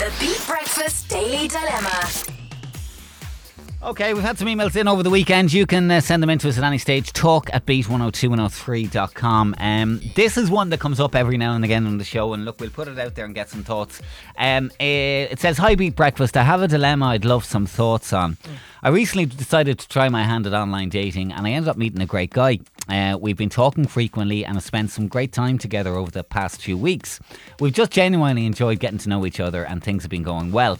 The Beat Breakfast Daily Dilemma. Okay, we've had some emails in over the weekend. You can uh, send them in to us at any stage. Talk at beat102103.com. Um, this is one that comes up every now and again on the show. And look, we'll put it out there and get some thoughts. Um, it says, Hi, Beat Breakfast. I have a dilemma I'd love some thoughts on. I recently decided to try my hand at online dating and I ended up meeting a great guy. Uh, we've been talking frequently and have spent some great time together over the past few weeks. We've just genuinely enjoyed getting to know each other and things have been going well.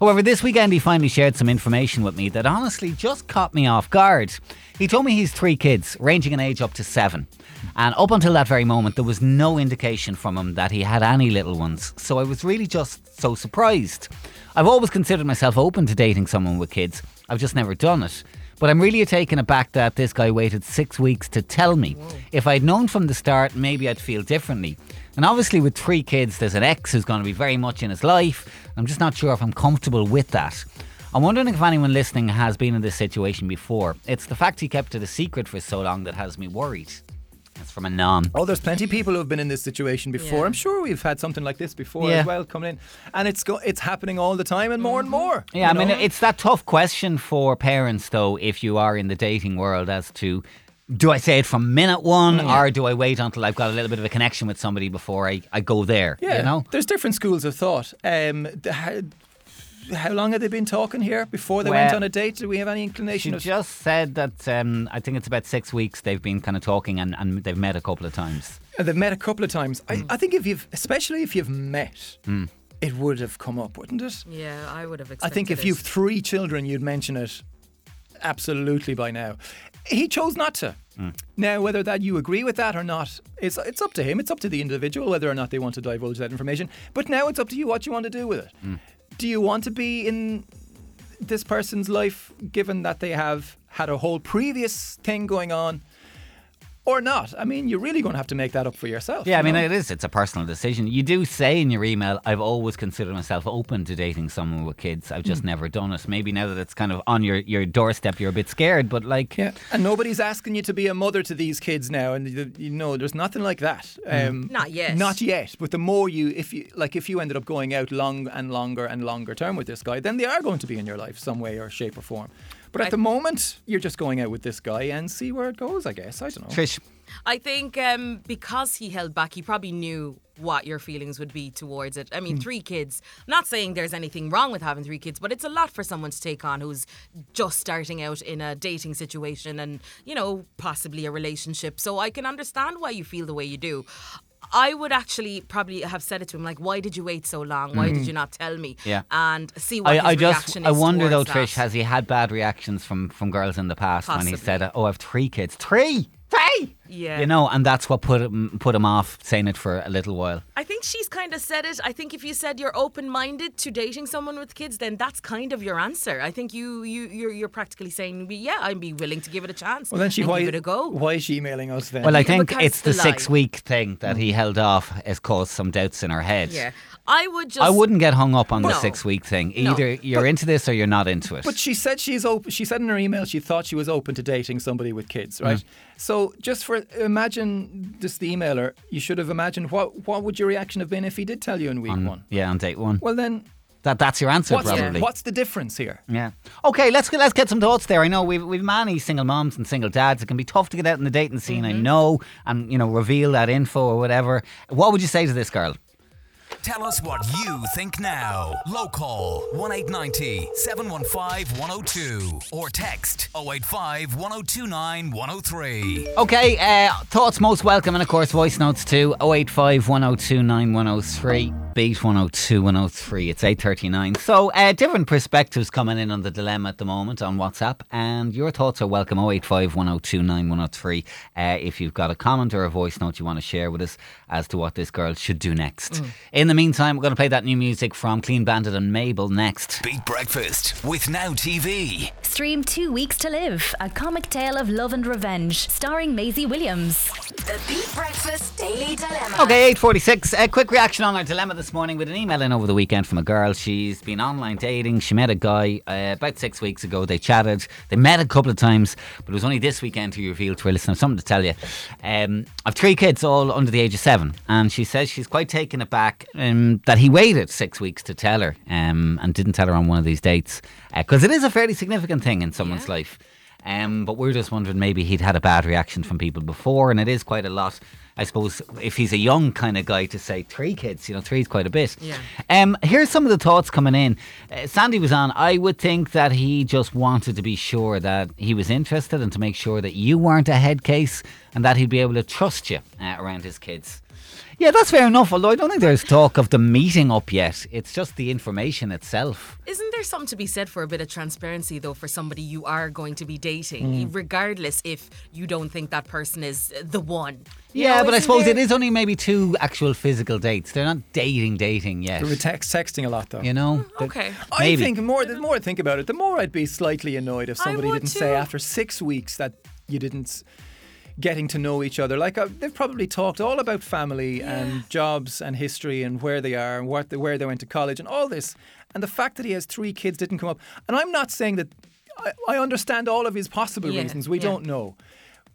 However, this weekend he finally shared some information with me that honestly just caught me off guard. He told me he's three kids, ranging in age up to seven. And up until that very moment, there was no indication from him that he had any little ones. So I was really just so surprised. I've always considered myself open to dating someone with kids, I've just never done it. But I'm really taken aback that this guy waited six weeks to tell me. If I'd known from the start, maybe I'd feel differently. And obviously, with three kids, there's an ex who's going to be very much in his life. I'm just not sure if I'm comfortable with that. I'm wondering if anyone listening has been in this situation before. It's the fact he kept it a secret for so long that has me worried. That's from a non. Oh, there's plenty of people who have been in this situation before. Yeah. I'm sure we've had something like this before Yeah. as well coming in, and it's go- it's happening all the time and more and more. Yeah, I you mean, it's that tough question for parents, though, if you are in the dating world, as to do I say it from minute one or do I wait until I've got a little bit of a connection with somebody before I, I go there? yeah. You know? there's different schools of thought. Um, th- how, how long had they been talking here before they went on a date? Do we have any inclination She of? just said that um, I think it's about six weeks they've been kind of talking and, and they've met a couple of times. Uh, They've met a couple of times. Mm. I, I think if you've, especially if you've met, it would have come up, wouldn't it? Yeah, I would have expected. I think if it. you've three children, you'd mention it absolutely by now. He chose not to. Now, whether that you agree with that or not, it's it's up to him. It's up to the individual whether or not they want to divulge that information. But now it's up to you what you want to do with it. Do you want to be in this person's life, given that they have had a whole previous thing going on, or not? I mean, you're really going to have to make that up for yourself. Yeah, I you mean, it is. It's a personal decision. You do say in your email, I've always considered myself open to dating someone with kids. I've just never done it. Maybe now that it's kind of on your, your doorstep, you're a bit scared, but like, Yeah, and nobody's asking you to be a mother to these kids now, and you- you know there's nothing like that. Um, Not yet. Not yet. But the more you, if you like, if you ended up going out long and longer and longer term with this guy, then they are going to be in your life some way or shape or form. But at I- the moment, you're just going out with this guy and see where it goes. I guess I don't know. Trish, I think um, because he held back, he probably knew what your feelings would be towards it. I mean, three kids. I'm not saying there's anything wrong with having three kids, but it's a lot for someone to take on who's just starting out in a dating situation and, you know, possibly a relationship. So I can understand why you feel the way you do. I would actually probably have said it to him like, "Why did you wait so long? Why did mm. you not tell me?" Yeah. and see what I, his I just reaction I wonder though, towards Trish, has he had bad reactions from from girls in the past when he said, "Oh, I have three kids, three, three? Yeah. you know, and that's what put him put him off saying it for a little while. I think she's kind of said it. I think if you said you're open minded to dating someone with kids, then that's kind of your answer. I think you you you're, you're practically saying, yeah, I'd be willing to give it a chance. Well, then she and why give it a go. why is she emailing us then? Well, I think because it's the the six week thing that he held off has caused some doubts in her head. Yeah, I would just. I wouldn't get hung up on the No. six week thing. No. Either you're into this or you're not into it. But she said she's open. She said in her email she thought she was open to dating somebody with kids, right? Mm. So just for imagine just the emailer, you should have imagined what what would your reaction have been if he did tell you in week on, one? yeah, on date one. Well then, that that's your answer what's probably. the, what's the difference here? Yeah. Okay, let's get, let's get some thoughts there. I know we've we've many single moms and single dads. It can be tough to get out in the dating scene. I mm-hmm. know, and you know, reveal that info or whatever. What would you say to this girl? Tell us what you think now. Local 1890 715 102 or text 085 1029 103. Okay, uh, thoughts most welcome, and of course, voice notes too. 085 102 9103, beat 102 103. It's 839. So, uh, different perspectives coming in on the dilemma at the moment on WhatsApp, and your thoughts are welcome. 085 102 9103. Uh, if you've got a comment or a voice note you want to share with us as to what this girl should do next. In the meantime, we're going to play that new music from Clean Bandit and Mabel next. Beat Breakfast with Now TV. Stream Two Weeks to Live, a comic tale of love and revenge, starring Maisie Williams. The Beat Breakfast Daily Dilemma. Okay, 846. A quick reaction on our dilemma this this morning with an email in over the weekend from a girl. She's been online dating. She met a guy uh, about six weeks ago. They chatted. They met a couple of times, but it was only this weekend he revealed to her, listen, I've something to tell you. Um, I've three kids, all under the age of seven. And she says she's quite taken aback um, that he waited six weeks to tell her um, and didn't tell her on one of these dates. Because it is a fairly significant thing in someone's life. Um, but we're just wondering maybe he'd had a bad reaction from people before, and it is quite a lot. I suppose if he's a young kind of guy to say three kids, you know, three is quite a bit. Yeah. Um, here's some of the thoughts coming in. Uh, Sandy was on. I would think that he just wanted to be sure that he was interested and to make sure that you weren't a head case and that he'd be able to trust you uh, around his kids. Yeah, that's fair enough. Although I don't think there's talk of the meeting up yet. It's just the information itself. Isn't there something to be said for a bit of transparency, though, for somebody you are going to be dating, Mm. regardless if you don't think that person is the one? You Yeah, know, but I suppose there- it is only maybe two actual physical dates. They're not dating, dating yet. They were text, texting a lot though. You know? That- Okay. I think more the more I think about it, the more I'd be slightly annoyed if somebody didn't say after six weeks that you didn't s- getting to know each other. Like uh, they've probably talked all about family and jobs and history and where they are and what they, where they went to college and all this. And the fact that he has three kids didn't come up. And I'm not saying that I, I understand all of his possible Yeah, reasons. We yeah. don't know.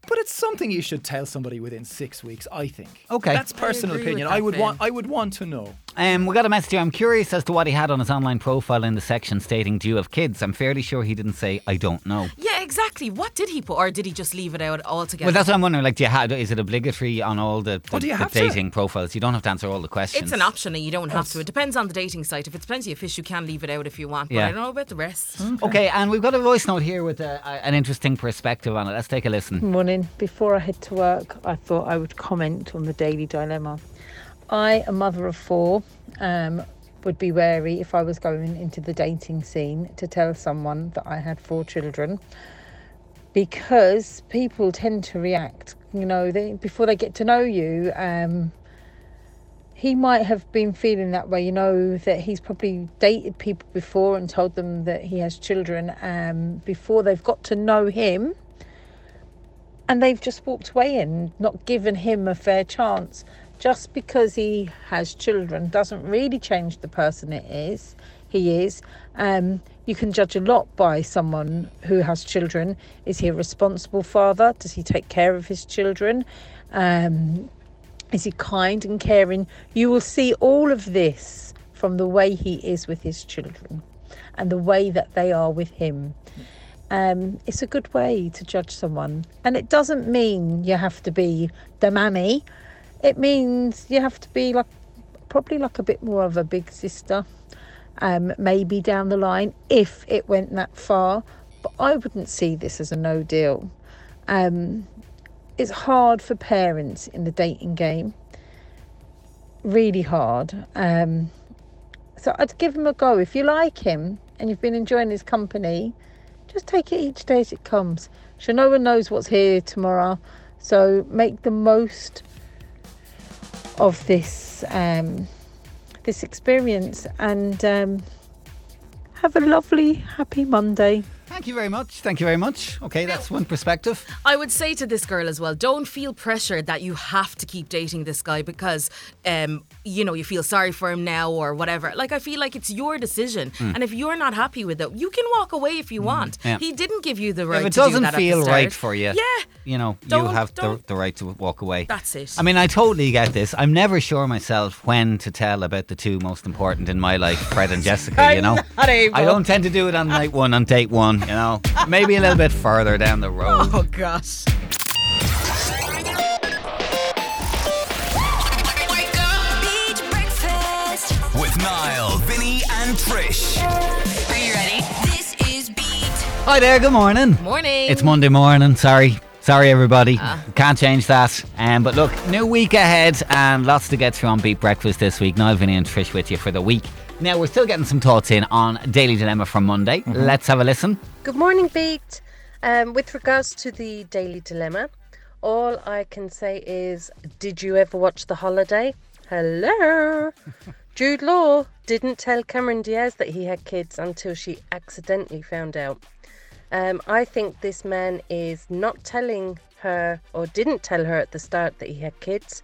But it's something you should tell somebody within six weeks, I think. Okay. That's personal with opinion. I would want I would want to know. Um, we got a message here. I'm curious as to what he had on his online profile in the section stating, Do you have kids? I'm fairly sure he didn't say, I don't know. Yeah, exactly. What did he put, or did he just leave it out altogether? Well, that's what I'm wondering. Like, do you have, is it obligatory on all the, the, Oh, do you the have to? dating profiles? You don't have to answer all the questions. It's an option, and you don't have to. It depends on the dating site. If it's plenty of fish, you can leave it out if you want. But Yeah. I don't know about the rest. Okay, and we've got a voice note here with a, a- an interesting perspective on it. Let's take a listen. Morning. Before I head to work, I thought I would comment on the daily dilemma. I, a mother of four, um, would be wary if I was going into the dating scene to tell someone that I had four children because people tend to react. You know, they, before they get to know you, um, he might have been feeling that way. You know that he's probably dated people before and told them that he has children um, before they've got to know him and they've just walked away and not given him a fair chance. Just because he has children doesn't really change the person it is. He is. Um, you can judge a lot by someone who has children. Is he a responsible father? Does he take care of his children? Um, is he kind and caring? You will see all of this from the way he is with his children and the way that they are with him um, it's a good way to judge someone. And it doesn't mean you have to be the mammy. It means you have to be like probably like a bit more of a big sister. Um, maybe down the line if it went that far. But I wouldn't see this as a no deal. Um, it's hard for parents in the dating game. Really hard. Um, so I'd give him a go. If you like him and you've been enjoying his company, just take it each day as it comes. Sure, no one knows what's here tomorrow, so make the most of this um, this experience and um, have a lovely, happy Monday. Thank you very much. Thank you very much. Okay, that's one perspective. I would say to this girl as well, don't feel pressured that you have to keep dating this guy because, um, you know, you feel sorry for him now or whatever. Like, I feel like it's your decision. And if you're not happy with it, you can walk away if you want. Hmm. Yeah. He didn't give you the right if it to doesn't that feel right for you, Yeah. you know, you have the, the right to walk away. That's it. I mean, I totally get this. I'm never sure myself when to tell about the two most important in my life, Fred and Jessica, you know. I don't tend to do it on night one, on date one, you know. Maybe a little bit further down the road. Oh, gosh. With Niall, Vinny, and Trish. Are you ready? This is Beat. Hi there, good morning. Morning. It's Monday morning, sorry. Sorry, everybody. Can't change that. Um, but look, new week ahead and lots to get through on Beat Breakfast this week. Niall, Vinny, and Trish with you for the week. Now, we're still getting some thoughts in on Daily Dilemma from Monday. Let's have a listen. Good morning, Beat. Um, with regards to the Daily Dilemma, all I can say is Did you ever watch The Holiday? Hello. Jude Law didn't tell Cameron Diaz that he had kids until she accidentally found out. Um, I think this man is not telling her or didn't tell her at the start that he had kids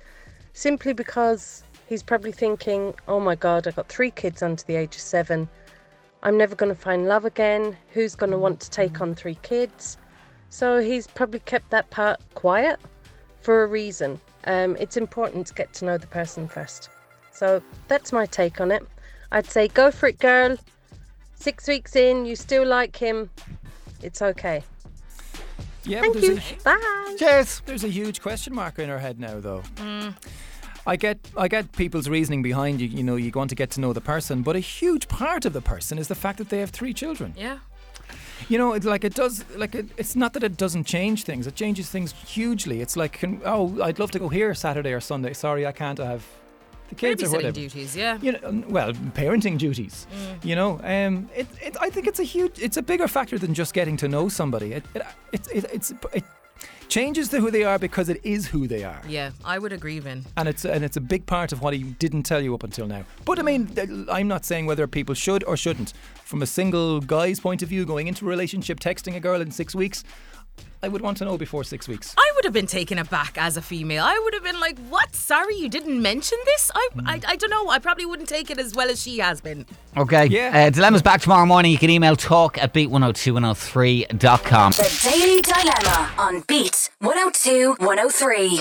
simply because he he's probably thinking, oh my God, I've got three kids under the age of seven. I'm never going to find love again. Who's going to want to take on three kids? So he's probably kept that part quiet for a reason. Um, it's important to get to know the person first. So that's my take on it. I'd say go for it, girl. Six weeks in, you still like him. It's okay. Yeah, Thank there's you. a, Bye. Cheers. there's a huge question mark in her head now, though. Mm. I get, I get people's reasoning behind you. You know, you want to get to know the person, but a huge part of the person is the fact that they have three children. Yeah. You know, it's like it does. Like it, it's not that it doesn't change things; it changes things hugely. It's like, can, oh, I'd love to go here Saturday or Sunday. Sorry, I can't. I have the kids or whatever. duties, yeah. You know, um, well, parenting duties. Mm. You know, um, it, it, I think it's a huge, it's a bigger factor than just getting to know somebody. It, it, it, it, it's, it changes to who they are because it is who they are, Yeah, I would agree, Vin. and it's and it's a big part of what he didn't tell you up until now. But I mean, I'm not saying whether people should or shouldn't. From a single guy's point of view, going into a relationship, texting a girl in six weeks, I would want to know before six weeks. I would have been taken aback as a female. I would have been like, "What? Sorry, you didn't mention this." I, I, I don't know. I probably wouldn't take it as well as she has been. Okay. Yeah. Uh, Dilemma's back tomorrow morning. You can email talk at beat102103.com. The Daily Dilemma on Beat 102 103.